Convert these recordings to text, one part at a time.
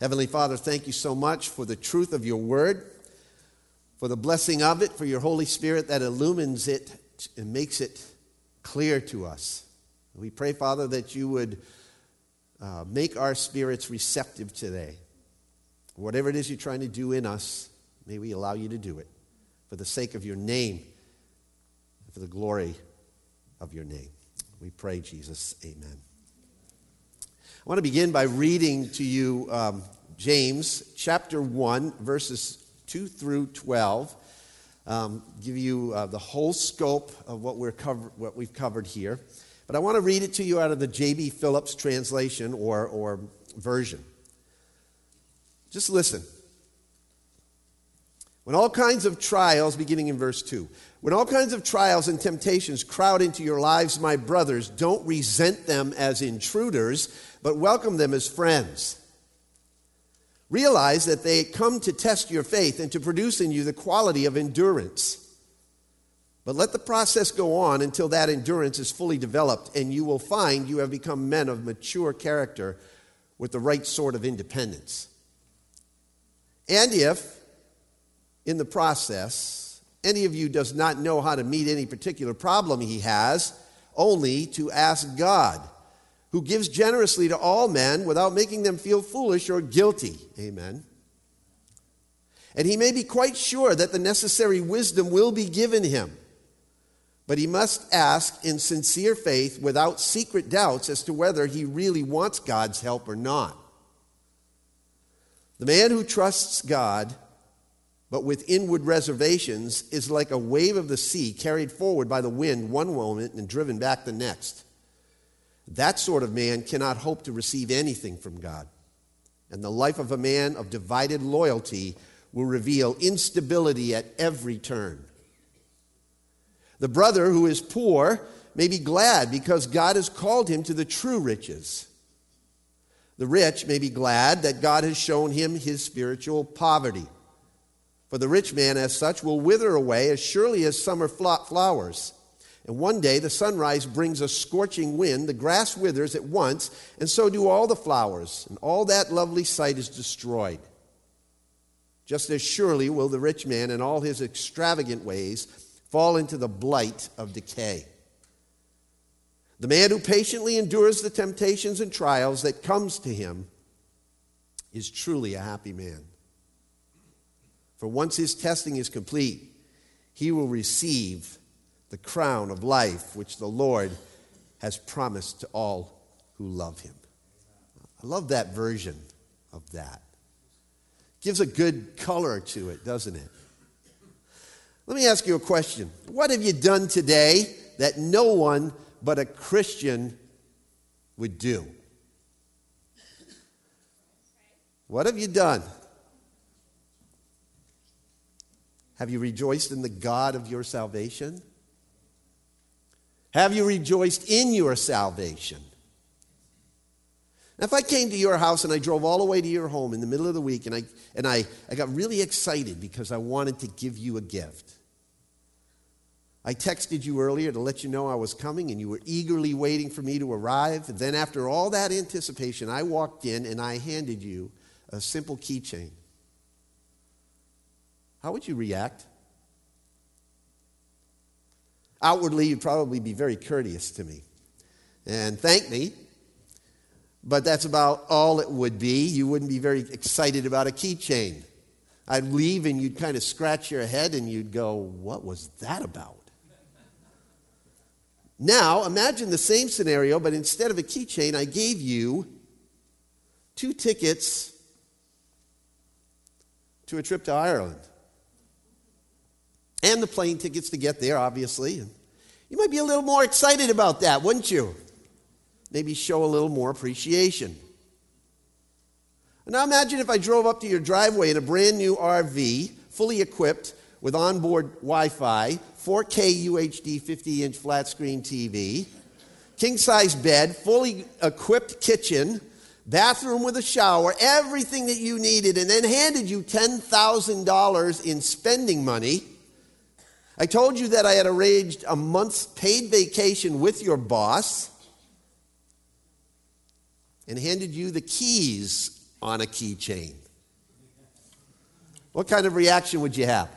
Heavenly Father, thank you so much for the truth of your word, for the blessing of it, for your Holy Spirit that illumines it and makes it clear to us. We pray, Father, that you would uh, make our spirits receptive today. Whatever it is you're trying to do in us, may we allow you to do it for the sake of your name for the glory of your name. We pray, Jesus. Amen. I want to begin by reading to you um, James chapter 1, verses 2 through 12. Um, give you uh, the whole scope of what, we're cover- what we've covered here. But I want to read it to you out of the J.B. Phillips translation or, or version. Just listen. When all kinds of trials, beginning in verse 2, when all kinds of trials and temptations crowd into your lives, my brothers, don't resent them as intruders, but welcome them as friends. Realize that they come to test your faith and to produce in you the quality of endurance. But let the process go on until that endurance is fully developed, and you will find you have become men of mature character with the right sort of independence. And if, in the process, any of you does not know how to meet any particular problem he has, only to ask God, who gives generously to all men without making them feel foolish or guilty. Amen. And he may be quite sure that the necessary wisdom will be given him. But he must ask in sincere faith without secret doubts as to whether he really wants God's help or not. The man who trusts God, but with inward reservations, is like a wave of the sea carried forward by the wind one moment and driven back the next. That sort of man cannot hope to receive anything from God. And the life of a man of divided loyalty will reveal instability at every turn. The brother who is poor may be glad because God has called him to the true riches. The rich may be glad that God has shown him his spiritual poverty. For the rich man, as such, will wither away as surely as summer flowers. And one day the sunrise brings a scorching wind, the grass withers at once, and so do all the flowers, and all that lovely sight is destroyed. Just as surely will the rich man and all his extravagant ways fall into the blight of decay. The man who patiently endures the temptations and trials that comes to him is truly a happy man. For once his testing is complete, he will receive the crown of life which the Lord has promised to all who love him. I love that version of that. Gives a good color to it, doesn't it? Let me ask you a question. What have you done today that no one but a Christian would do. What have you done? Have you rejoiced in the God of your salvation? Have you rejoiced in your salvation? Now, if I came to your house and I drove all the way to your home in the middle of the week and I, and I, I got really excited because I wanted to give you a gift, I texted you earlier to let you know I was coming, and you were eagerly waiting for me to arrive. And then, after all that anticipation, I walked in and I handed you a simple keychain. How would you react? Outwardly, you'd probably be very courteous to me and thank me, but that's about all it would be. You wouldn't be very excited about a keychain. I'd leave and you'd kind of scratch your head and you'd go, What was that about? Now, imagine the same scenario, but instead of a keychain, I gave you two tickets to a trip to Ireland. And the plane tickets to get there, obviously. You might be a little more excited about that, wouldn't you? Maybe show a little more appreciation. Now imagine if I drove up to your driveway in a brand new RV, fully equipped with onboard Wi Fi, 4K UHD 50 inch flat screen TV, king size bed, fully equipped kitchen, bathroom with a shower, everything that you needed, and then handed you $10,000 in spending money. I told you that I had arranged a month's paid vacation with your boss and handed you the keys on a keychain. What kind of reaction would you have?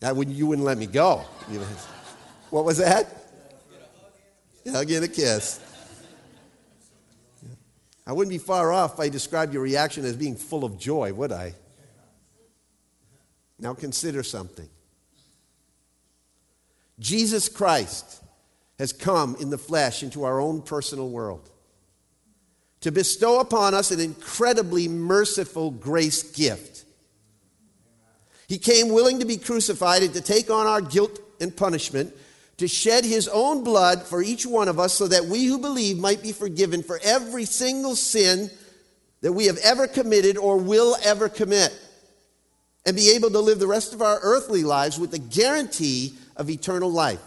That would, you wouldn't let me go. What was that? Hug and a kiss. I wouldn't be far off if I described your reaction as being full of joy, would I? Now consider something. Jesus Christ has come in the flesh into our own personal world to bestow upon us an incredibly merciful grace gift. He came willing to be crucified and to take on our guilt and punishment, to shed his own blood for each one of us so that we who believe might be forgiven for every single sin that we have ever committed or will ever commit, and be able to live the rest of our earthly lives with the guarantee of eternal life.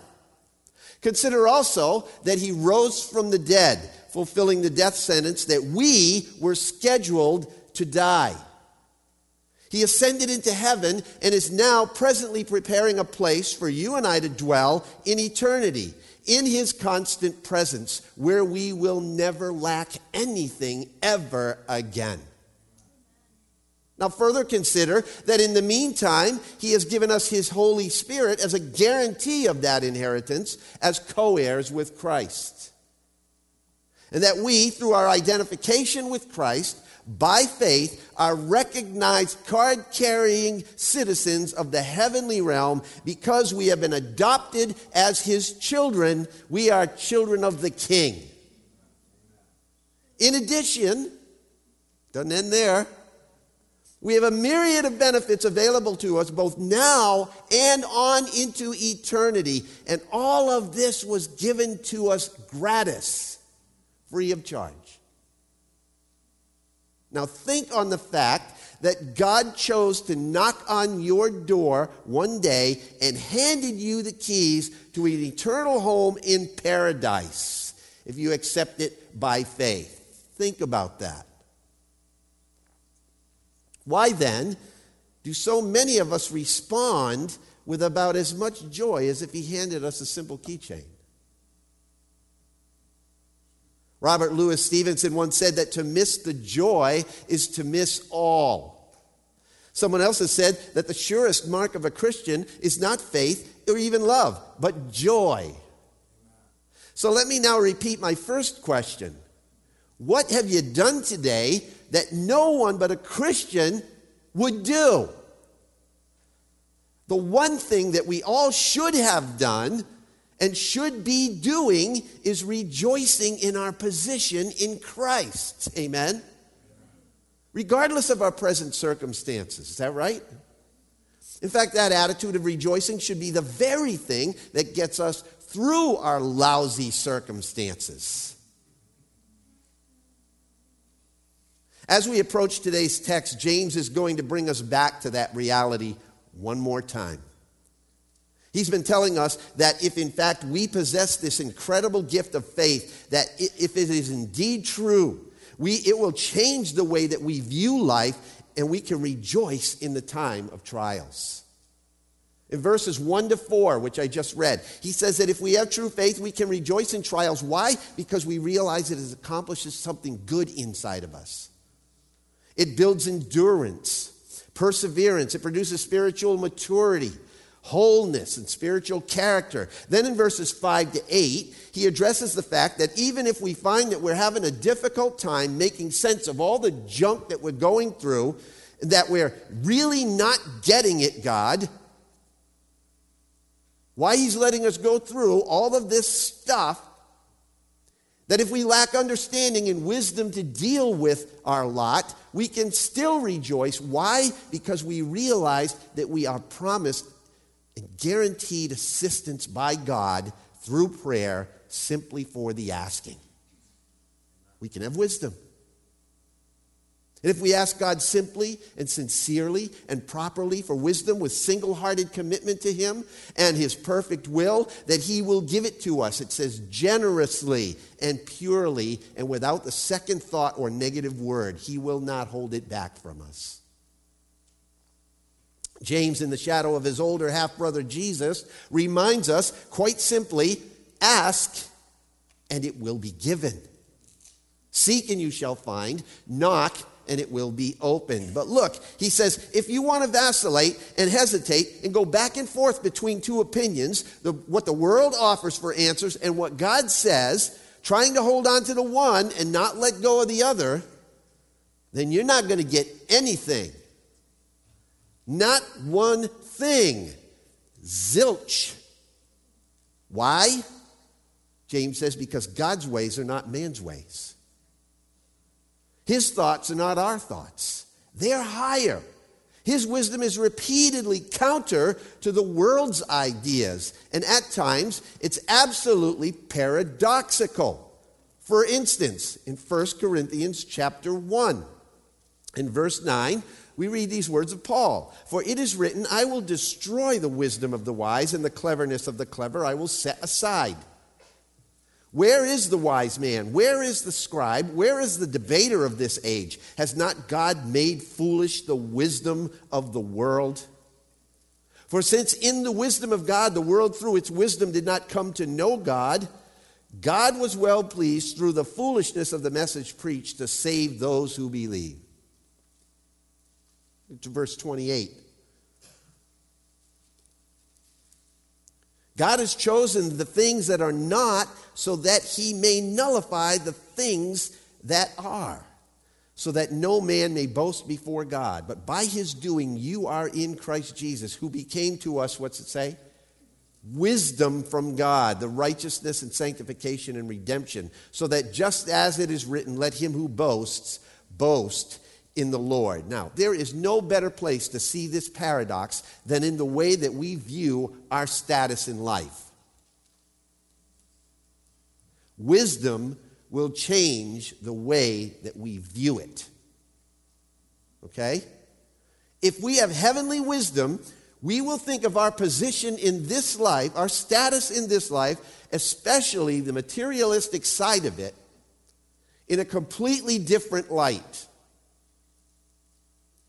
Consider also that he rose from the dead, fulfilling the death sentence that we were scheduled to die. He ascended into heaven and is now presently preparing a place for you and I to dwell in eternity, in his constant presence, where we will never lack anything ever again. Now, further consider that in the meantime, He has given us His Holy Spirit as a guarantee of that inheritance as co heirs with Christ. And that we, through our identification with Christ, by faith, are recognized card carrying citizens of the heavenly realm because we have been adopted as His children. We are children of the King. In addition, doesn't end there. We have a myriad of benefits available to us both now and on into eternity. And all of this was given to us gratis, free of charge. Now, think on the fact that God chose to knock on your door one day and handed you the keys to an eternal home in paradise if you accept it by faith. Think about that. Why then do so many of us respond with about as much joy as if he handed us a simple keychain? Robert Louis Stevenson once said that to miss the joy is to miss all. Someone else has said that the surest mark of a Christian is not faith or even love, but joy. So let me now repeat my first question What have you done today that no one but a Christian would do. The one thing that we all should have done and should be doing is rejoicing in our position in Christ. Amen? Regardless of our present circumstances. Is that right? In fact, that attitude of rejoicing should be the very thing that gets us through our lousy circumstances. As we approach today's text, James is going to bring us back to that reality one more time. He's been telling us that if in fact we possess this incredible gift of faith, that if it is indeed true, we, it will change the way that we view life and we can rejoice in the time of trials. In verses 1 to 4, which I just read, he says that if we have true faith, we can rejoice in trials. Why? Because we realize it accomplishes something good inside of us. It builds endurance, perseverance. It produces spiritual maturity, wholeness, and spiritual character. Then in verses 5 to 8, he addresses the fact that even if we find that we're having a difficult time making sense of all the junk that we're going through, that we're really not getting it, God, why he's letting us go through all of this stuff that if we lack understanding and wisdom to deal with our lot, we can still rejoice. Why? Because we realize that we are promised and guaranteed assistance by God through prayer simply for the asking. We can have wisdom. And if we ask God simply and sincerely and properly for wisdom with single hearted commitment to Him and His perfect will, that He will give it to us. It says generously and purely and without the second thought or negative word. He will not hold it back from us. James, in the shadow of his older half brother Jesus, reminds us quite simply ask and it will be given. Seek and you shall find. Knock and it will be opened. But look, he says, if you want to vacillate and hesitate and go back and forth between two opinions, the, what the world offers for answers and what God says, trying to hold on to the one and not let go of the other, then you're not going to get anything. Not one thing. Zilch. Why? James says, because God's ways are not man's ways. His thoughts are not our thoughts, they're higher. His wisdom is repeatedly counter to the world's ideas, and at times it's absolutely paradoxical. For instance, in 1 Corinthians chapter 1, in verse 9, we read these words of Paul For it is written, I will destroy the wisdom of the wise, and the cleverness of the clever I will set aside. Where is the wise man? Where is the scribe? Where is the debater of this age? Has not God made foolish the wisdom of the world? For since in the wisdom of God, the world through its wisdom did not come to know God, God was well pleased through the foolishness of the message preached to save those who believe. To verse 28. God has chosen the things that are not so that he may nullify the things that are, so that no man may boast before God. But by his doing, you are in Christ Jesus, who became to us, what's it say? Wisdom from God, the righteousness and sanctification and redemption, so that just as it is written, let him who boasts boast in the Lord. Now, there is no better place to see this paradox than in the way that we view our status in life. Wisdom will change the way that we view it. Okay? If we have heavenly wisdom, we will think of our position in this life, our status in this life, especially the materialistic side of it, in a completely different light.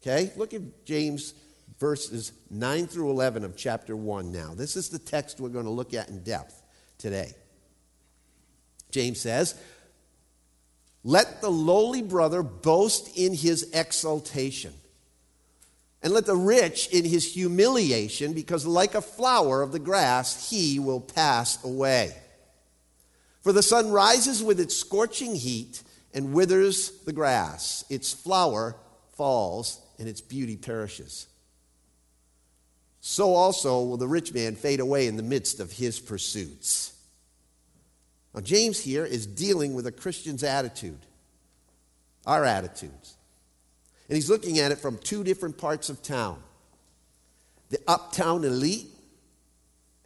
Okay? Look at James verses 9 through 11 of chapter 1 now. This is the text we're going to look at in depth today. James says, Let the lowly brother boast in his exaltation, and let the rich in his humiliation, because like a flower of the grass, he will pass away. For the sun rises with its scorching heat and withers the grass, its flower falls and its beauty perishes. So also will the rich man fade away in the midst of his pursuits. Now, James here is dealing with a Christian's attitude, our attitudes. And he's looking at it from two different parts of town the uptown elite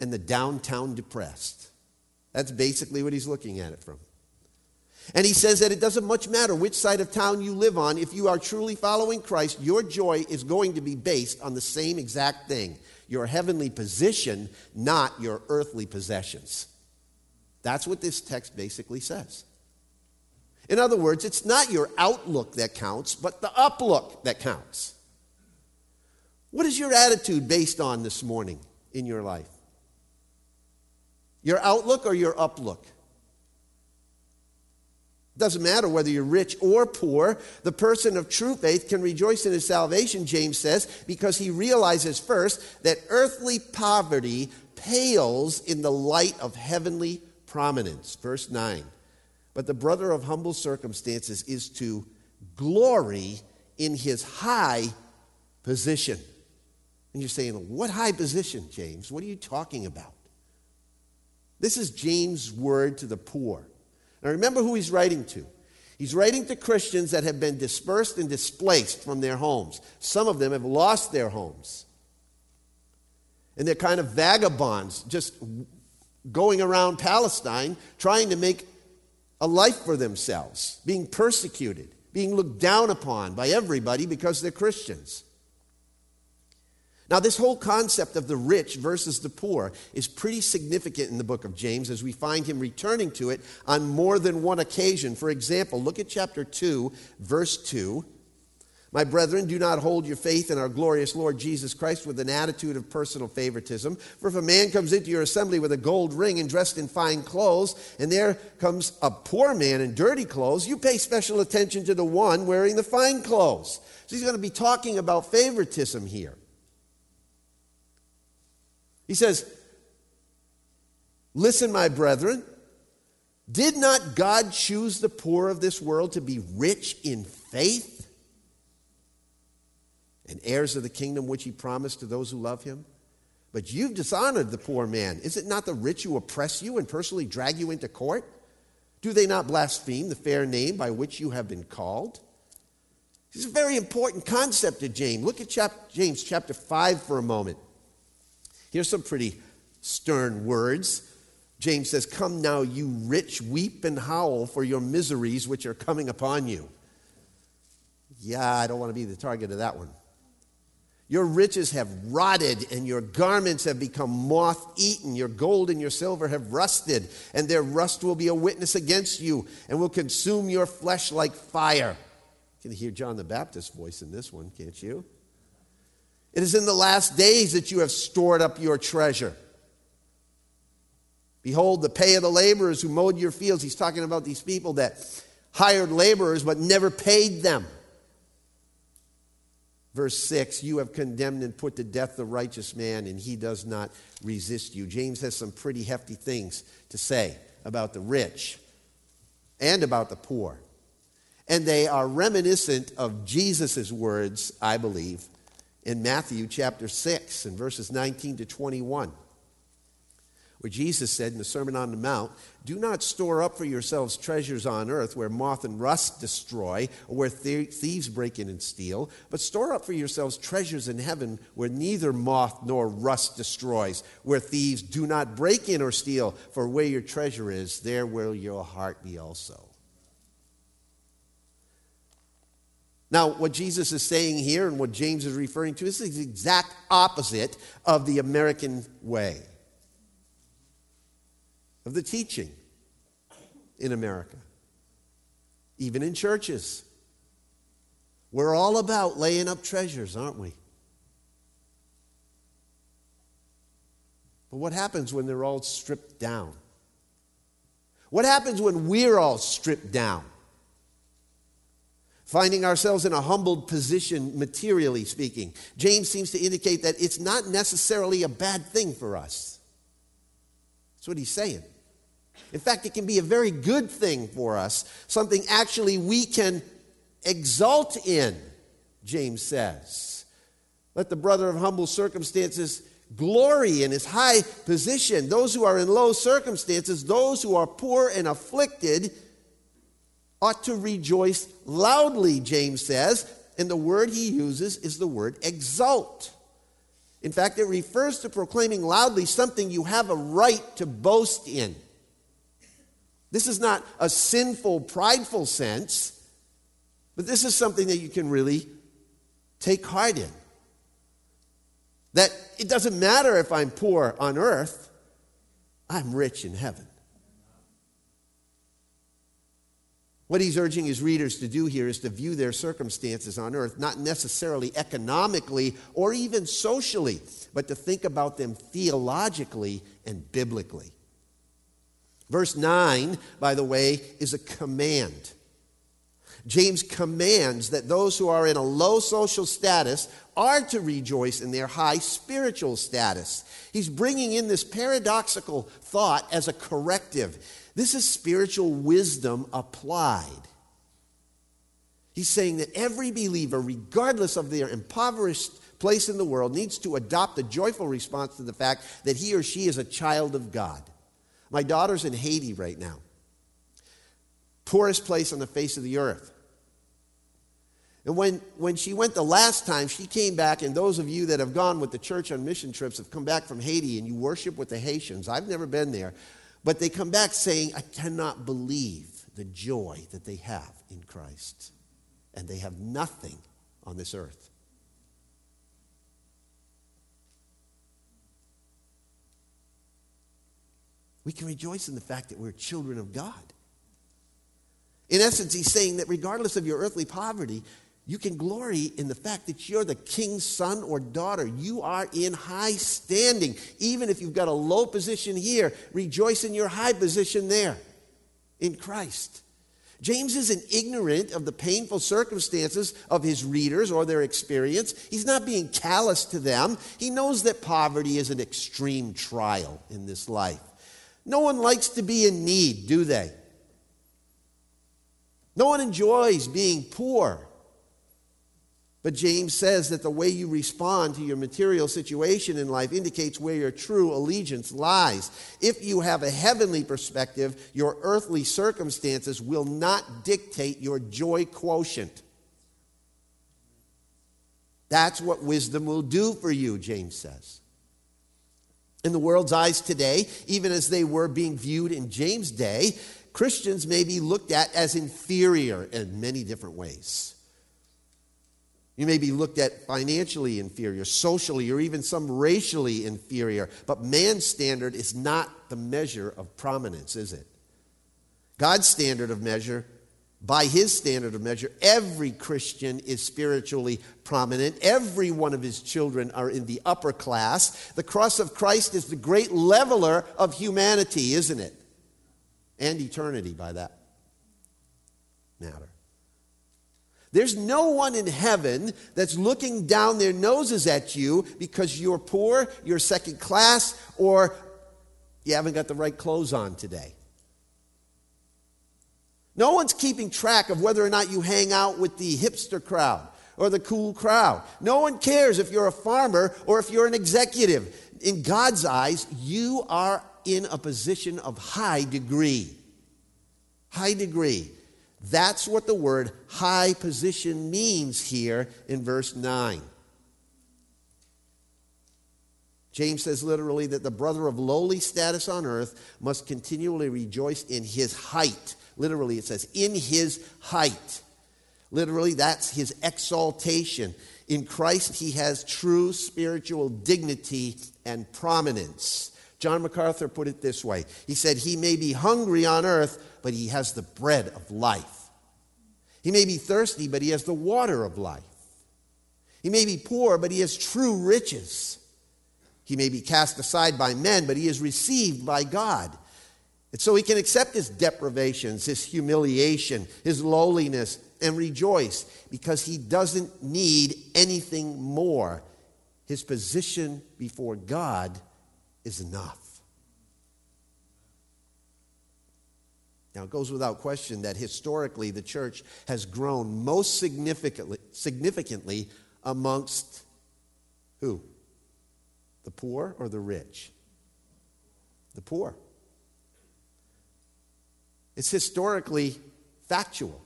and the downtown depressed. That's basically what he's looking at it from. And he says that it doesn't much matter which side of town you live on. If you are truly following Christ, your joy is going to be based on the same exact thing your heavenly position, not your earthly possessions. That's what this text basically says. In other words, it's not your outlook that counts, but the uplook that counts. What is your attitude based on this morning in your life? Your outlook or your uplook? Doesn't matter whether you're rich or poor. The person of true faith can rejoice in his salvation, James says, because he realizes first that earthly poverty pales in the light of heavenly prominence. Verse 9. But the brother of humble circumstances is to glory in his high position. And you're saying, What high position, James? What are you talking about? This is James' word to the poor. Now remember who he's writing to. He's writing to Christians that have been dispersed and displaced from their homes. Some of them have lost their homes. And they're kind of vagabonds, just going around Palestine trying to make a life for themselves, being persecuted, being looked down upon by everybody because they're Christians. Now, this whole concept of the rich versus the poor is pretty significant in the book of James as we find him returning to it on more than one occasion. For example, look at chapter 2, verse 2. My brethren, do not hold your faith in our glorious Lord Jesus Christ with an attitude of personal favoritism. For if a man comes into your assembly with a gold ring and dressed in fine clothes, and there comes a poor man in dirty clothes, you pay special attention to the one wearing the fine clothes. So he's going to be talking about favoritism here. He says, Listen, my brethren, did not God choose the poor of this world to be rich in faith? and heirs of the kingdom which he promised to those who love him? But you've dishonored the poor man. Is it not the rich who oppress you and personally drag you into court? Do they not blaspheme the fair name by which you have been called? This is a very important concept to James. Look at chap- James chapter 5 for a moment. Here's some pretty stern words. James says, Come now, you rich, weep and howl for your miseries which are coming upon you. Yeah, I don't want to be the target of that one. Your riches have rotted, and your garments have become moth eaten. Your gold and your silver have rusted, and their rust will be a witness against you and will consume your flesh like fire. You can hear John the Baptist's voice in this one, can't you? It is in the last days that you have stored up your treasure. Behold, the pay of the laborers who mowed your fields. He's talking about these people that hired laborers but never paid them. Verse 6 You have condemned and put to death the righteous man, and he does not resist you. James has some pretty hefty things to say about the rich and about the poor. And they are reminiscent of Jesus' words, I believe, in Matthew chapter 6 and verses 19 to 21 where Jesus said in the Sermon on the Mount, Do not store up for yourselves treasures on earth where moth and rust destroy, or where thieves break in and steal, but store up for yourselves treasures in heaven where neither moth nor rust destroys, where thieves do not break in or steal, for where your treasure is, there will your heart be also. Now, what Jesus is saying here and what James is referring to is the exact opposite of the American way of the teaching in America, even in churches. We're all about laying up treasures, aren't we? But what happens when they're all stripped down? What happens when we're all stripped down? Finding ourselves in a humbled position, materially speaking. James seems to indicate that it's not necessarily a bad thing for us. That's what he's saying. In fact, it can be a very good thing for us, something actually we can exult in, James says. Let the brother of humble circumstances glory in his high position. Those who are in low circumstances, those who are poor and afflicted, ought to rejoice loudly, James says. And the word he uses is the word exult. In fact, it refers to proclaiming loudly something you have a right to boast in. This is not a sinful, prideful sense, but this is something that you can really take heart in. That it doesn't matter if I'm poor on earth, I'm rich in heaven. What he's urging his readers to do here is to view their circumstances on earth not necessarily economically or even socially, but to think about them theologically and biblically. Verse 9, by the way, is a command. James commands that those who are in a low social status are to rejoice in their high spiritual status. He's bringing in this paradoxical thought as a corrective. This is spiritual wisdom applied. He's saying that every believer, regardless of their impoverished place in the world, needs to adopt a joyful response to the fact that he or she is a child of God. My daughter's in Haiti right now. Poorest place on the face of the earth. And when, when she went the last time, she came back, and those of you that have gone with the church on mission trips have come back from Haiti and you worship with the Haitians. I've never been there, but they come back saying, I cannot believe the joy that they have in Christ. And they have nothing on this earth. We can rejoice in the fact that we're children of God. In essence, he's saying that regardless of your earthly poverty, You can glory in the fact that you're the king's son or daughter. You are in high standing. Even if you've got a low position here, rejoice in your high position there in Christ. James isn't ignorant of the painful circumstances of his readers or their experience. He's not being callous to them. He knows that poverty is an extreme trial in this life. No one likes to be in need, do they? No one enjoys being poor. But James says that the way you respond to your material situation in life indicates where your true allegiance lies. If you have a heavenly perspective, your earthly circumstances will not dictate your joy quotient. That's what wisdom will do for you, James says. In the world's eyes today, even as they were being viewed in James' day, Christians may be looked at as inferior in many different ways. You may be looked at financially inferior, socially, or even some racially inferior. But man's standard is not the measure of prominence, is it? God's standard of measure, by his standard of measure, every Christian is spiritually prominent. Every one of his children are in the upper class. The cross of Christ is the great leveler of humanity, isn't it? And eternity, by that matter. There's no one in heaven that's looking down their noses at you because you're poor, you're second class, or you haven't got the right clothes on today. No one's keeping track of whether or not you hang out with the hipster crowd or the cool crowd. No one cares if you're a farmer or if you're an executive. In God's eyes, you are in a position of high degree. High degree. That's what the word high position means here in verse 9. James says literally that the brother of lowly status on earth must continually rejoice in his height. Literally, it says, in his height. Literally, that's his exaltation. In Christ, he has true spiritual dignity and prominence. John MacArthur put it this way He said, He may be hungry on earth, but he has the bread of life. He may be thirsty, but he has the water of life. He may be poor, but he has true riches. He may be cast aside by men, but he is received by God. And so he can accept his deprivations, his humiliation, his lowliness, and rejoice because he doesn't need anything more. His position before God is enough. Now, it goes without question that historically the church has grown most significantly, significantly amongst who? The poor or the rich? The poor. It's historically factual.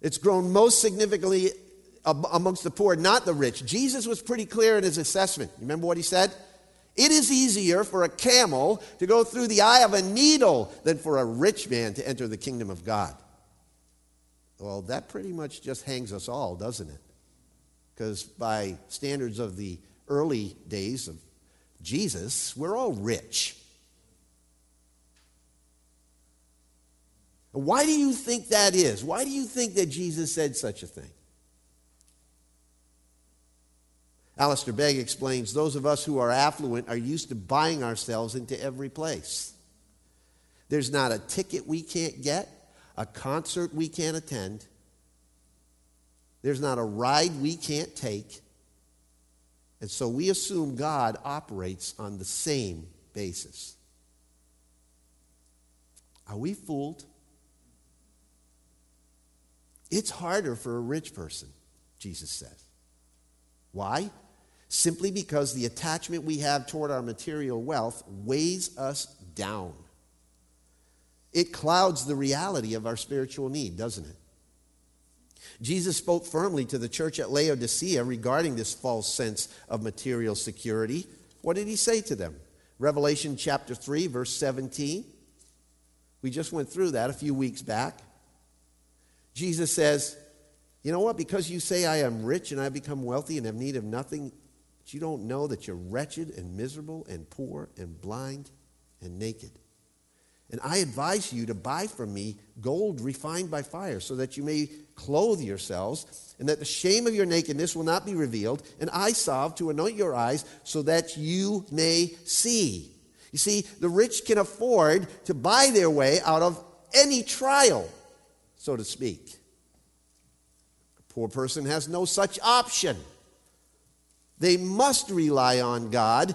It's grown most significantly amongst the poor, not the rich. Jesus was pretty clear in his assessment. Remember what he said? It is easier for a camel to go through the eye of a needle than for a rich man to enter the kingdom of God. Well, that pretty much just hangs us all, doesn't it? Because by standards of the early days of Jesus, we're all rich. Why do you think that is? Why do you think that Jesus said such a thing? Alistair Begg explains those of us who are affluent are used to buying ourselves into every place. There's not a ticket we can't get, a concert we can't attend, there's not a ride we can't take. And so we assume God operates on the same basis. Are we fooled? It's harder for a rich person, Jesus says. Why? Simply because the attachment we have toward our material wealth weighs us down. It clouds the reality of our spiritual need, doesn't it? Jesus spoke firmly to the church at Laodicea regarding this false sense of material security. What did he say to them? Revelation chapter 3, verse 17. We just went through that a few weeks back. Jesus says, You know what? Because you say I am rich and I become wealthy and have need of nothing, you don't know that you're wretched and miserable and poor and blind and naked. And I advise you to buy from me gold refined by fire, so that you may clothe yourselves, and that the shame of your nakedness will not be revealed, and eye salve to anoint your eyes, so that you may see. You see, the rich can afford to buy their way out of any trial, so to speak. A poor person has no such option. They must rely on God,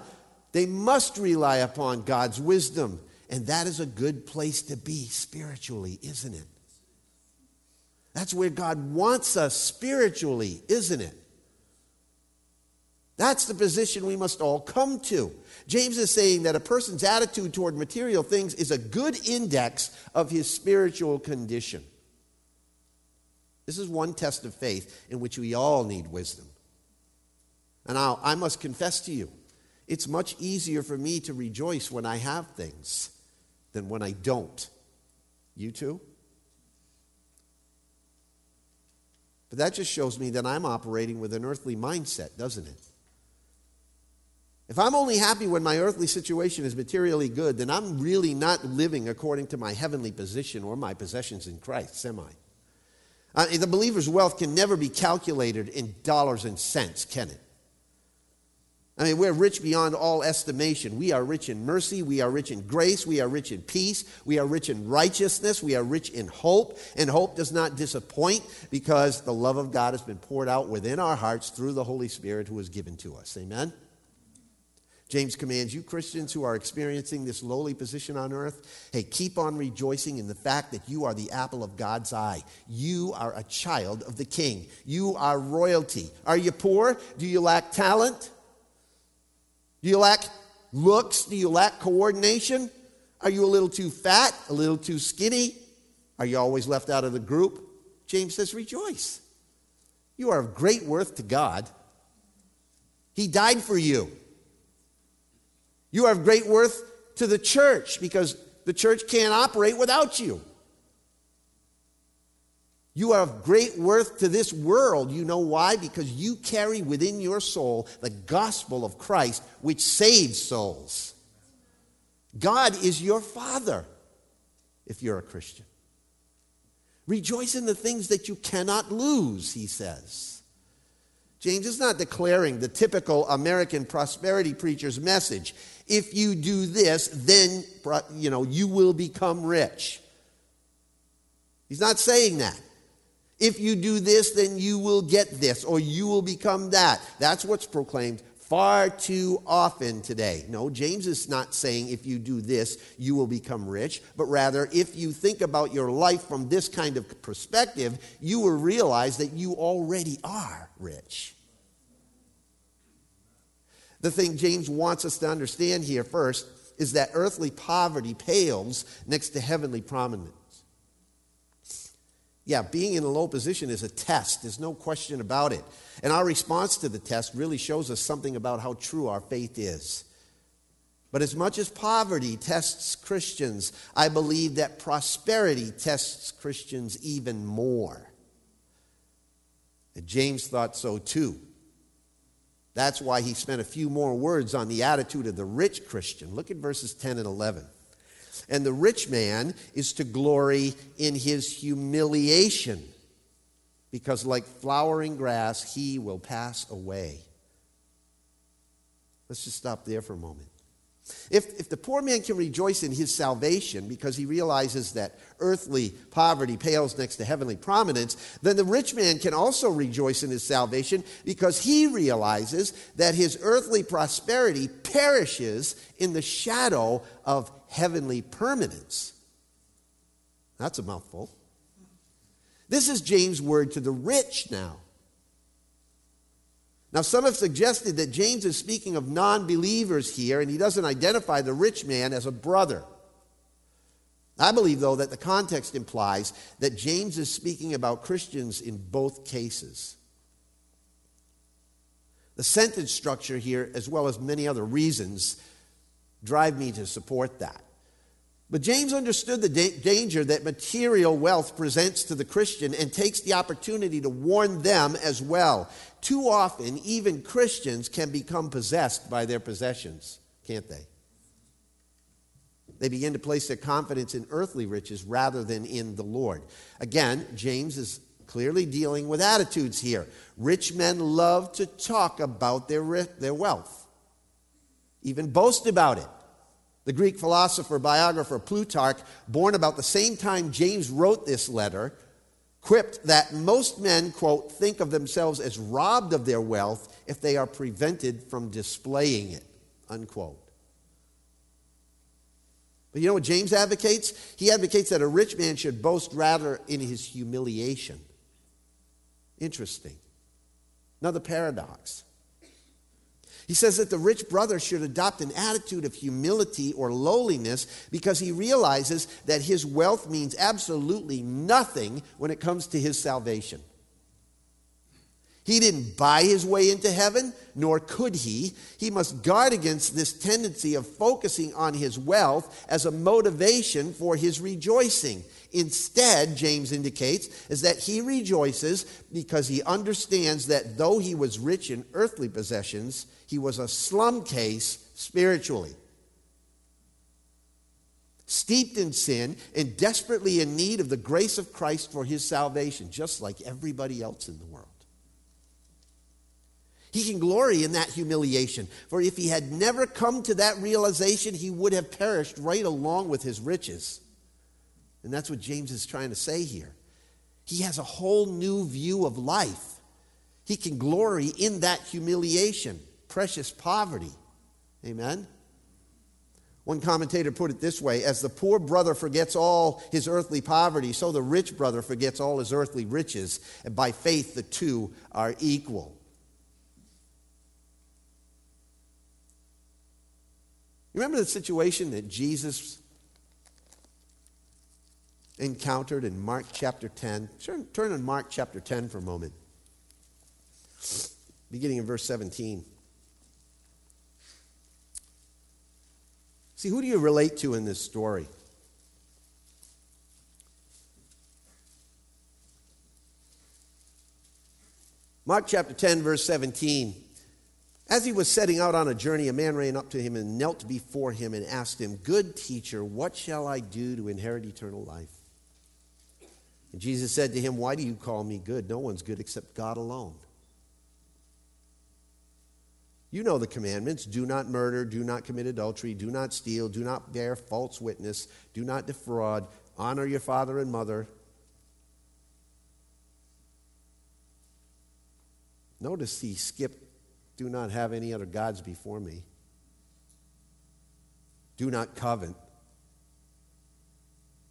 they must rely upon God's wisdom. And that is a good place to be spiritually, isn't it? That's where God wants us spiritually, isn't it? That's the position we must all come to. James is saying that a person's attitude toward material things is a good index of his spiritual condition. This is one test of faith in which we all need wisdom. And I'll, I must confess to you, it's much easier for me to rejoice when I have things than when I don't. You too? But that just shows me that I'm operating with an earthly mindset, doesn't it? If I'm only happy when my earthly situation is materially good, then I'm really not living according to my heavenly position or my possessions in Christ, am I? Uh, the believer's wealth can never be calculated in dollars and cents, can it? I mean, we're rich beyond all estimation. We are rich in mercy. We are rich in grace. We are rich in peace. We are rich in righteousness. We are rich in hope. And hope does not disappoint because the love of God has been poured out within our hearts through the Holy Spirit who is given to us. Amen? James commands you, Christians who are experiencing this lowly position on earth, hey, keep on rejoicing in the fact that you are the apple of God's eye. You are a child of the King. You are royalty. Are you poor? Do you lack talent? Do you lack looks? Do you lack coordination? Are you a little too fat? A little too skinny? Are you always left out of the group? James says, Rejoice. You are of great worth to God. He died for you. You are of great worth to the church because the church can't operate without you. You are of great worth to this world. You know why? Because you carry within your soul the gospel of Christ, which saves souls. God is your Father if you're a Christian. Rejoice in the things that you cannot lose, he says. James is not declaring the typical American prosperity preacher's message. If you do this, then you know you will become rich. He's not saying that. If you do this, then you will get this, or you will become that. That's what's proclaimed far too often today. No, James is not saying if you do this, you will become rich, but rather if you think about your life from this kind of perspective, you will realize that you already are rich. The thing James wants us to understand here first is that earthly poverty pales next to heavenly prominence. Yeah, being in a low position is a test. There's no question about it. And our response to the test really shows us something about how true our faith is. But as much as poverty tests Christians, I believe that prosperity tests Christians even more. And James thought so too. That's why he spent a few more words on the attitude of the rich Christian. Look at verses 10 and 11. And the rich man is to glory in his humiliation, because like flowering grass, he will pass away. Let's just stop there for a moment. If, if the poor man can rejoice in his salvation because he realizes that earthly poverty pales next to heavenly prominence, then the rich man can also rejoice in his salvation because he realizes that his earthly prosperity perishes in the shadow of heavenly permanence. That's a mouthful. This is James' word to the rich now. Now, some have suggested that James is speaking of non believers here, and he doesn't identify the rich man as a brother. I believe, though, that the context implies that James is speaking about Christians in both cases. The sentence structure here, as well as many other reasons, drive me to support that. But James understood the da- danger that material wealth presents to the Christian and takes the opportunity to warn them as well. Too often, even Christians can become possessed by their possessions, can't they? They begin to place their confidence in earthly riches rather than in the Lord. Again, James is clearly dealing with attitudes here. Rich men love to talk about their, their wealth, even boast about it. The Greek philosopher, biographer Plutarch, born about the same time James wrote this letter, quipped that most men, quote, think of themselves as robbed of their wealth if they are prevented from displaying it, unquote. But you know what James advocates? He advocates that a rich man should boast rather in his humiliation. Interesting. Another paradox. He says that the rich brother should adopt an attitude of humility or lowliness because he realizes that his wealth means absolutely nothing when it comes to his salvation. He didn't buy his way into heaven, nor could he. He must guard against this tendency of focusing on his wealth as a motivation for his rejoicing. Instead, James indicates, is that he rejoices because he understands that though he was rich in earthly possessions, he was a slum case spiritually. Steeped in sin and desperately in need of the grace of Christ for his salvation, just like everybody else in the world. He can glory in that humiliation, for if he had never come to that realization, he would have perished right along with his riches. And that's what James is trying to say here. He has a whole new view of life. He can glory in that humiliation, precious poverty. Amen? One commentator put it this way As the poor brother forgets all his earthly poverty, so the rich brother forgets all his earthly riches, and by faith the two are equal. You remember the situation that Jesus encountered in Mark chapter 10? Turn, turn Mark chapter 10 for a moment, beginning in verse 17. See, who do you relate to in this story? Mark chapter 10, verse 17. As he was setting out on a journey, a man ran up to him and knelt before him and asked him, Good teacher, what shall I do to inherit eternal life? And Jesus said to him, Why do you call me good? No one's good except God alone. You know the commandments do not murder, do not commit adultery, do not steal, do not bear false witness, do not defraud, honor your father and mother. Notice he skipped do not have any other gods before me. Do not covet.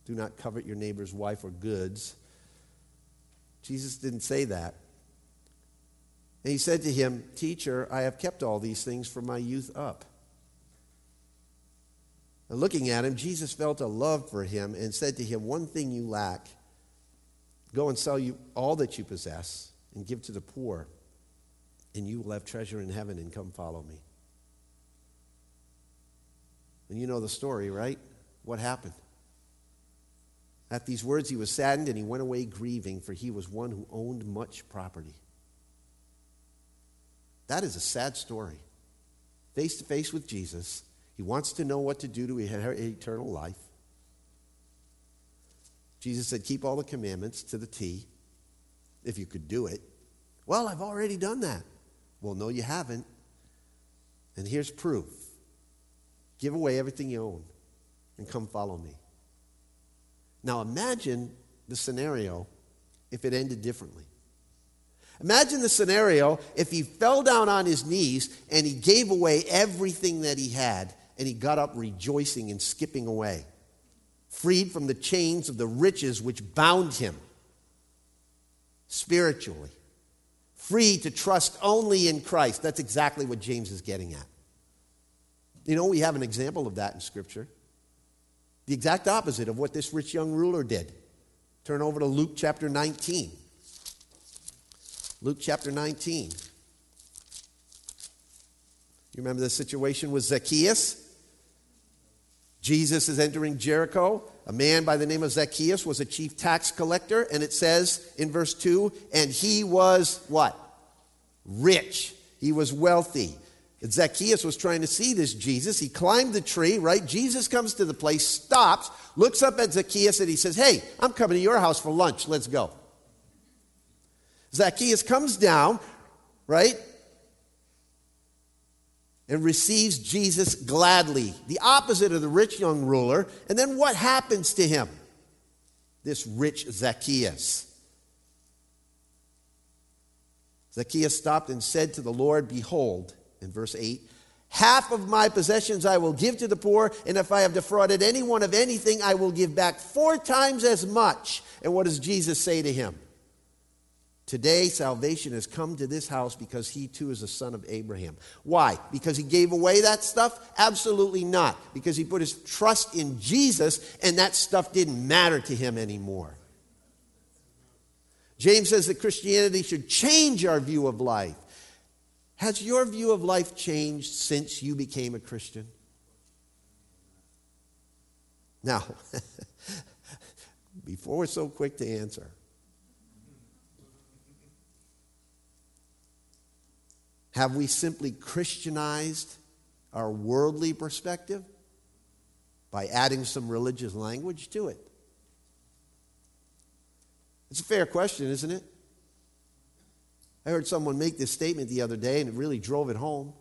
Do not covet your neighbor's wife or goods. Jesus didn't say that. And he said to him, Teacher, I have kept all these things from my youth up. And looking at him, Jesus felt a love for him and said to him, One thing you lack. Go and sell you all that you possess and give to the poor and you will have treasure in heaven and come follow me. And you know the story, right? What happened? At these words, he was saddened and he went away grieving, for he was one who owned much property. That is a sad story. Face to face with Jesus, he wants to know what to do to inherit eternal life. Jesus said, Keep all the commandments to the T, if you could do it. Well, I've already done that. Well, no, you haven't. And here's proof give away everything you own and come follow me. Now imagine the scenario if it ended differently. Imagine the scenario if he fell down on his knees and he gave away everything that he had and he got up rejoicing and skipping away, freed from the chains of the riches which bound him spiritually free to trust only in Christ. That's exactly what James is getting at. You know, we have an example of that in Scripture. The exact opposite of what this rich young ruler did. Turn over to Luke chapter 19. Luke chapter 19. You remember the situation with Zacchaeus? Jesus is entering Jericho. A man by the name of Zacchaeus was a chief tax collector, and it says in verse 2 and he was what? Rich. He was wealthy. Zacchaeus was trying to see this Jesus. He climbed the tree, right? Jesus comes to the place, stops, looks up at Zacchaeus, and he says, Hey, I'm coming to your house for lunch. Let's go. Zacchaeus comes down, right? And receives Jesus gladly, the opposite of the rich young ruler. And then what happens to him? This rich Zacchaeus. Zacchaeus stopped and said to the Lord, Behold, in verse 8, half of my possessions I will give to the poor, and if I have defrauded anyone of anything, I will give back four times as much. And what does Jesus say to him? Today, salvation has come to this house because he too is a son of Abraham. Why? Because he gave away that stuff? Absolutely not. Because he put his trust in Jesus and that stuff didn't matter to him anymore. James says that Christianity should change our view of life. Has your view of life changed since you became a Christian? Now, before we're so quick to answer, have we simply Christianized our worldly perspective by adding some religious language to it? It's a fair question, isn't it? I heard someone make this statement the other day and it really drove it home.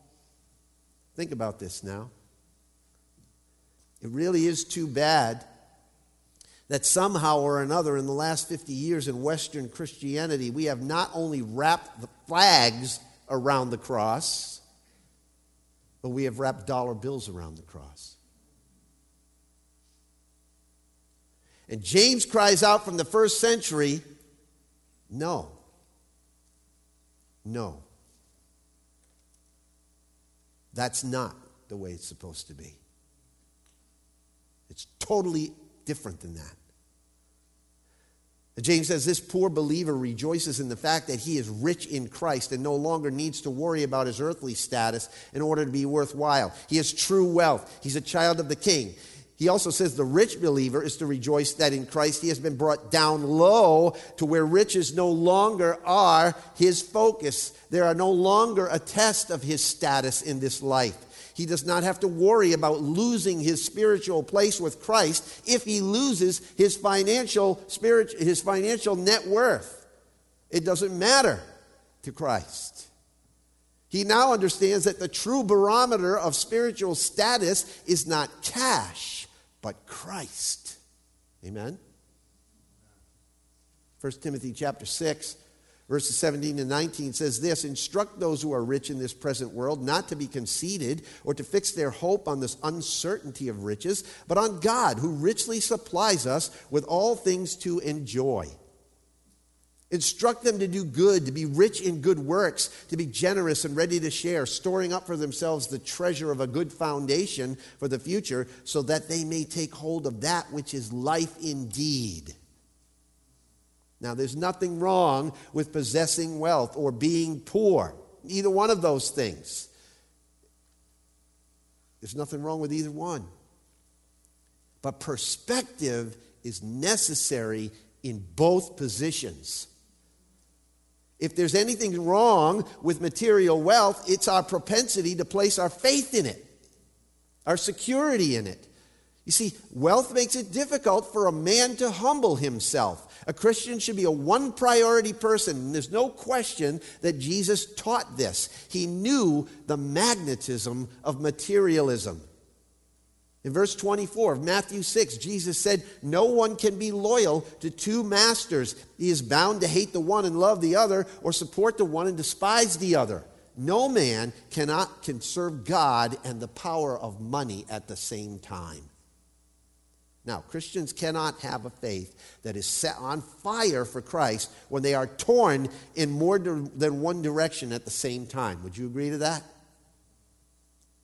Think about this now. It really is too bad that somehow or another in the last 50 years in Western Christianity, we have not only wrapped the flags around the cross, but we have wrapped dollar bills around the cross. And James cries out from the first century no. No. That's not the way it's supposed to be. It's totally different than that. James says this poor believer rejoices in the fact that he is rich in Christ and no longer needs to worry about his earthly status in order to be worthwhile. He has true wealth. He's a child of the king. He also says the rich believer is to rejoice that in Christ he has been brought down low to where riches no longer are his focus. They are no longer a test of his status in this life. He does not have to worry about losing his spiritual place with Christ if he loses his financial spirit, his financial net worth. It doesn't matter to Christ. He now understands that the true barometer of spiritual status is not cash but Christ. Amen? 1 Timothy chapter 6, verses 17 and 19 says this Instruct those who are rich in this present world not to be conceited or to fix their hope on this uncertainty of riches, but on God, who richly supplies us with all things to enjoy. Instruct them to do good, to be rich in good works, to be generous and ready to share, storing up for themselves the treasure of a good foundation for the future, so that they may take hold of that which is life indeed. Now, there's nothing wrong with possessing wealth or being poor, either one of those things. There's nothing wrong with either one. But perspective is necessary in both positions. If there's anything wrong with material wealth, it's our propensity to place our faith in it, our security in it. You see, wealth makes it difficult for a man to humble himself. A Christian should be a one priority person, and there's no question that Jesus taught this. He knew the magnetism of materialism. In verse 24 of Matthew 6, Jesus said, No one can be loyal to two masters. He is bound to hate the one and love the other, or support the one and despise the other. No man cannot can serve God and the power of money at the same time. Now, Christians cannot have a faith that is set on fire for Christ when they are torn in more than one direction at the same time. Would you agree to that?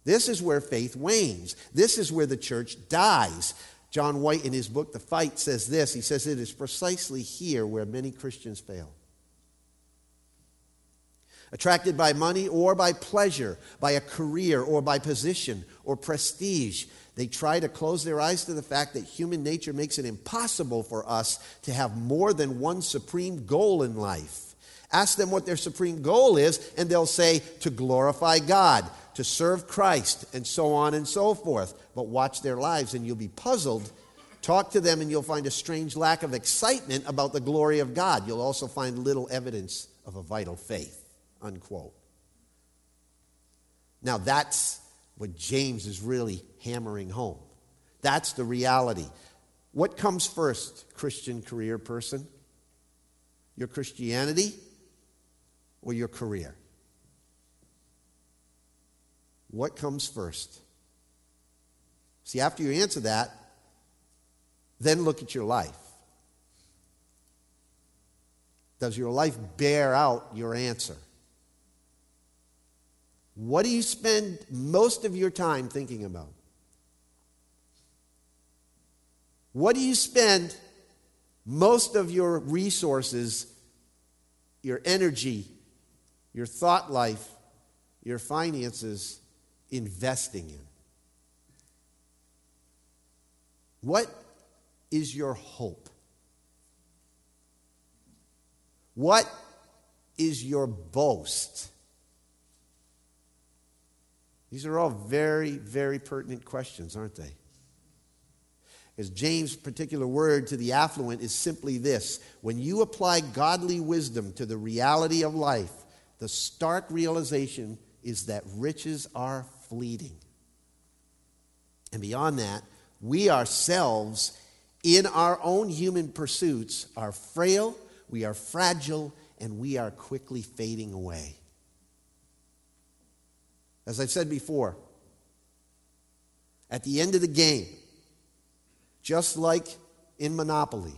This is where faith wanes. This is where the church dies. John White, in his book, The Fight, says this. He says, It is precisely here where many Christians fail. Attracted by money or by pleasure, by a career or by position or prestige, they try to close their eyes to the fact that human nature makes it impossible for us to have more than one supreme goal in life. Ask them what their supreme goal is, and they'll say, to glorify God, to serve Christ, and so on and so forth. But watch their lives, and you'll be puzzled. Talk to them, and you'll find a strange lack of excitement about the glory of God. You'll also find little evidence of a vital faith. Unquote. Now, that's what James is really hammering home. That's the reality. What comes first, Christian career person? Your Christianity or your career? What comes first? See, after you answer that, then look at your life. Does your life bear out your answer? What do you spend most of your time thinking about? What do you spend most of your resources, your energy, your thought life, your finances investing in? What is your hope? What is your boast? These are all very, very pertinent questions, aren't they? As James' particular word to the affluent is simply this when you apply godly wisdom to the reality of life, the stark realization is that riches are fleeting. And beyond that, we ourselves, in our own human pursuits, are frail, we are fragile, and we are quickly fading away. As I've said before, at the end of the game, just like in Monopoly,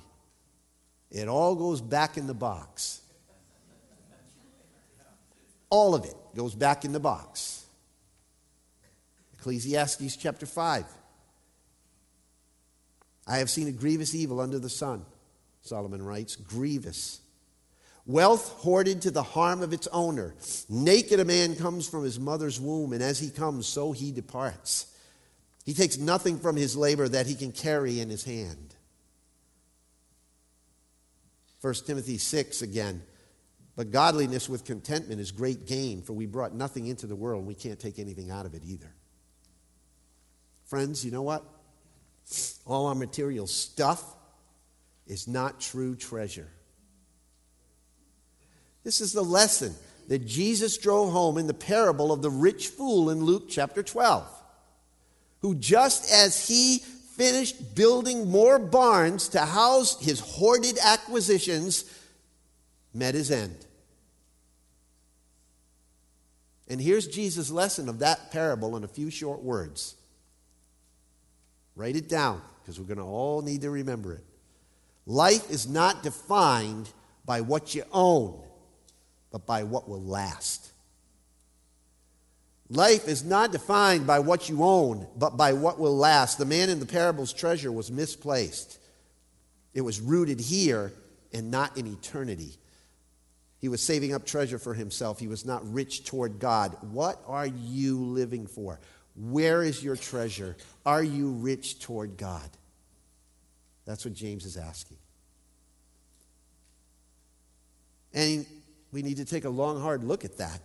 it all goes back in the box. All of it goes back in the box. Ecclesiastes chapter 5. I have seen a grievous evil under the sun, Solomon writes. Grievous. Wealth hoarded to the harm of its owner. Naked a man comes from his mother's womb, and as he comes, so he departs. He takes nothing from his labor that he can carry in his hand. 1 Timothy 6 again. But godliness with contentment is great gain, for we brought nothing into the world, and we can't take anything out of it either. Friends, you know what? All our material stuff is not true treasure. This is the lesson that Jesus drove home in the parable of the rich fool in Luke chapter 12, who just as he finished building more barns to house his hoarded acquisitions, met his end. And here's Jesus' lesson of that parable in a few short words. Write it down because we're going to all need to remember it. Life is not defined by what you own but by what will last. Life is not defined by what you own, but by what will last. The man in the parable's treasure was misplaced. It was rooted here and not in eternity. He was saving up treasure for himself. He was not rich toward God. What are you living for? Where is your treasure? Are you rich toward God? That's what James is asking. And we need to take a long, hard look at that.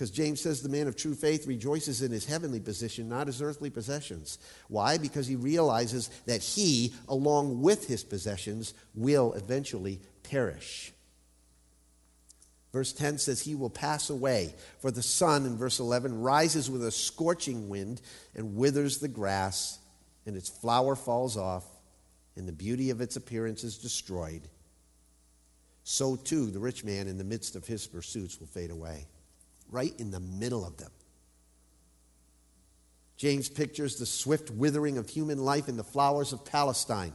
Because James says the man of true faith rejoices in his heavenly position, not his earthly possessions. Why? Because he realizes that he, along with his possessions, will eventually perish. Verse 10 says, He will pass away. For the sun, in verse 11, rises with a scorching wind and withers the grass, and its flower falls off, and the beauty of its appearance is destroyed so too the rich man in the midst of his pursuits will fade away. Right in the middle of them. James pictures the swift withering of human life in the flowers of Palestine.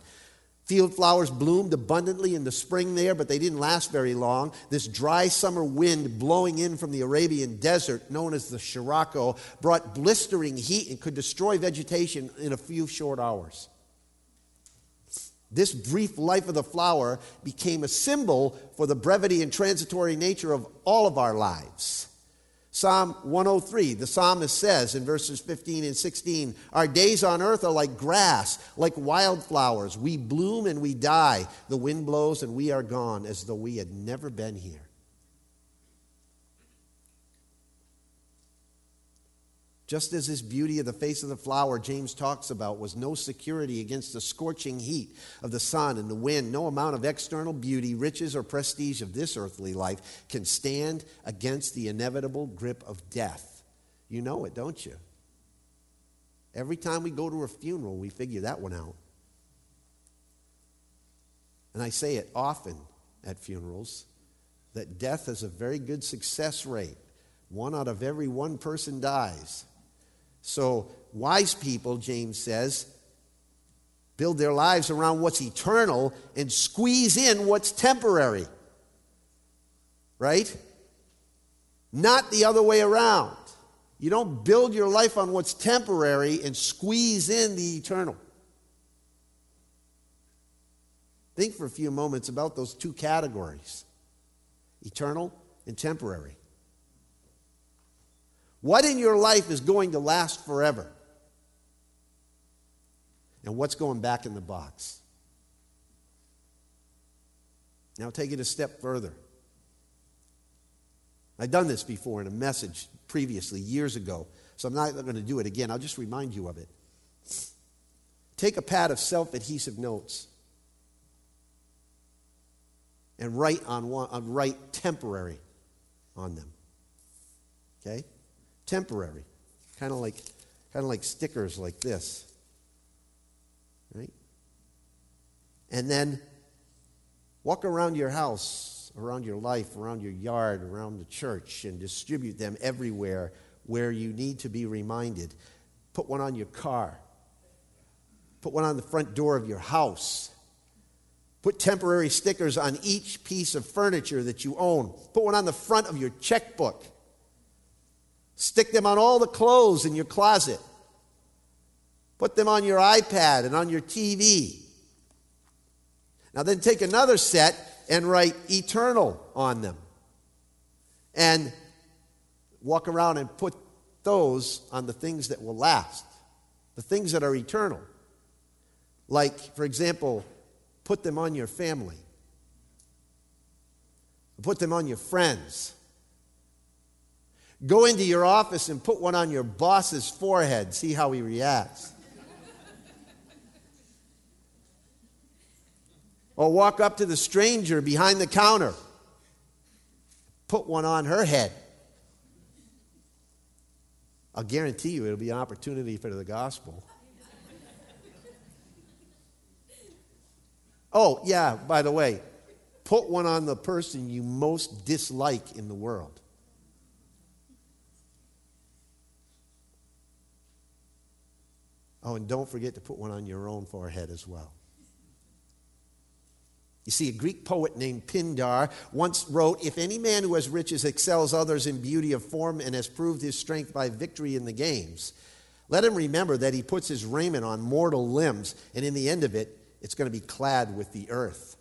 Field flowers bloomed abundantly in the spring there, but they didn't last very long. This dry summer wind blowing in from the Arabian desert, known as the Scirocco, brought blistering heat and could destroy vegetation in a few short hours. This brief life of the flower became a symbol for the brevity and transitory nature of all of our lives. Psalm 103, the psalmist says in verses 15 and 16, Our days on earth are like grass, like wildflowers. We bloom and we die. The wind blows and we are gone, as though we had never been here. Just as this beauty of the face of the flower James talks about was no security against the scorching heat of the sun and the wind, no amount of external beauty, riches, or prestige of this earthly life can stand against the inevitable grip of death. You know it, don't you? Every time we go to a funeral, we figure that one out. And I say it often at funerals that death has a very good success rate. One out of every one person dies. So, wise people, James says, build their lives around what's eternal and squeeze in what's temporary. Right? Not the other way around. You don't build your life on what's temporary and squeeze in the eternal. Think for a few moments about those two categories eternal and temporary. What in your life is going to last forever? And what's going back in the box? Now take it a step further. I've done this before in a message previously, years ago, so I'm not going to do it again. I'll just remind you of it. Take a pad of self adhesive notes and write on one, uh, write temporary on them. Okay? Temporary, kind of like, kind of like stickers like this. Right? And then walk around your house, around your life, around your yard, around the church, and distribute them everywhere where you need to be reminded. Put one on your car. Put one on the front door of your house. Put temporary stickers on each piece of furniture that you own. Put one on the front of your checkbook. Stick them on all the clothes in your closet. Put them on your iPad and on your TV. Now, then take another set and write eternal on them. And walk around and put those on the things that will last, the things that are eternal. Like, for example, put them on your family, put them on your friends Go into your office and put one on your boss's forehead. See how he reacts. or walk up to the stranger behind the counter. Put one on her head. I'll guarantee you it'll be an opportunity for the gospel. oh, yeah, by the way, put one on the person you most dislike in the world. Oh, and don't forget to put one on your own forehead as well. You see, a Greek poet named Pindar once wrote If any man who has riches excels others in beauty of form and has proved his strength by victory in the games, let him remember that he puts his raiment on mortal limbs, and in the end of it, it's going to be clad with the earth.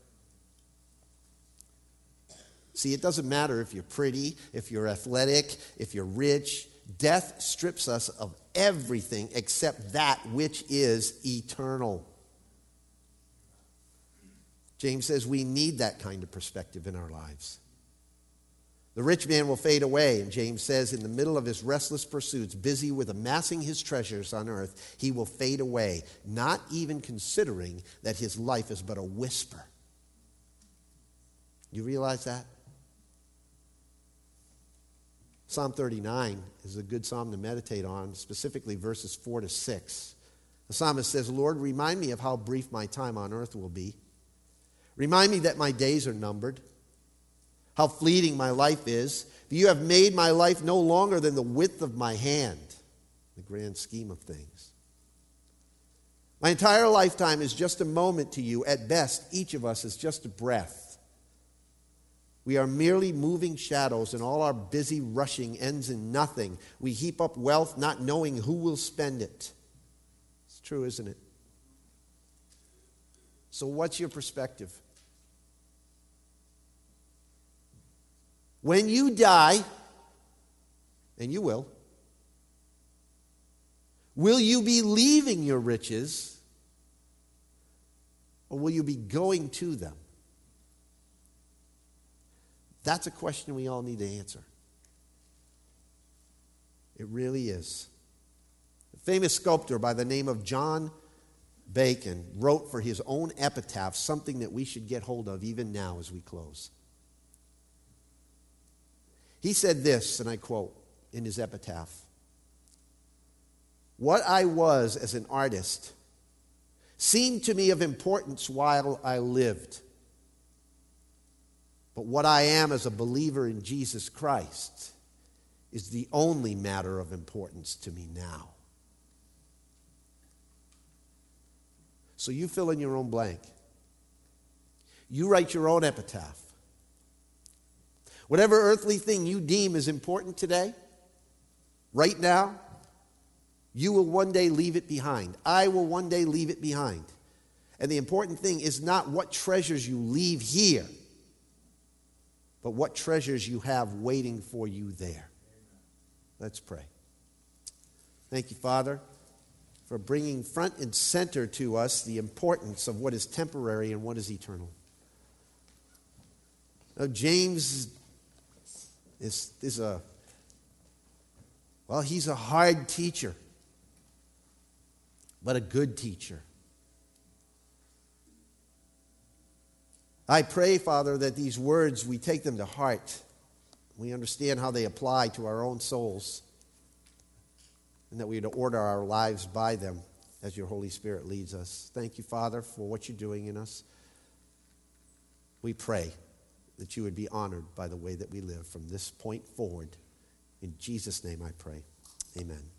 See, it doesn't matter if you're pretty, if you're athletic, if you're rich. Death strips us of everything except that which is eternal. James says we need that kind of perspective in our lives. The rich man will fade away, and James says, in the middle of his restless pursuits, busy with amassing his treasures on earth, he will fade away, not even considering that his life is but a whisper. You realize that? Psalm 39 is a good psalm to meditate on, specifically verses 4 to 6. The psalmist says, Lord, remind me of how brief my time on earth will be. Remind me that my days are numbered, how fleeting my life is. You have made my life no longer than the width of my hand, the grand scheme of things. My entire lifetime is just a moment to you. At best, each of us is just a breath. We are merely moving shadows, and all our busy rushing ends in nothing. We heap up wealth not knowing who will spend it. It's true, isn't it? So, what's your perspective? When you die, and you will, will you be leaving your riches, or will you be going to them? That's a question we all need to answer. It really is. A famous sculptor by the name of John Bacon wrote for his own epitaph something that we should get hold of even now as we close. He said this, and I quote in his epitaph What I was as an artist seemed to me of importance while I lived. But what I am as a believer in Jesus Christ is the only matter of importance to me now. So you fill in your own blank. You write your own epitaph. Whatever earthly thing you deem is important today, right now, you will one day leave it behind. I will one day leave it behind. And the important thing is not what treasures you leave here, but what treasures you have waiting for you there. Let's pray. Thank you, Father, for bringing front and center to us the importance of what is temporary and what is eternal. Now, James is, is a, well, he's a hard teacher, but a good teacher. I pray, Father, that these words, we take them to heart. We understand how they apply to our own souls, and that we would order our lives by them as your Holy Spirit leads us. Thank you, Father, for what you're doing in us. We pray that you would be honored by the way that we live from this point forward. In Jesus' name I pray. Amen.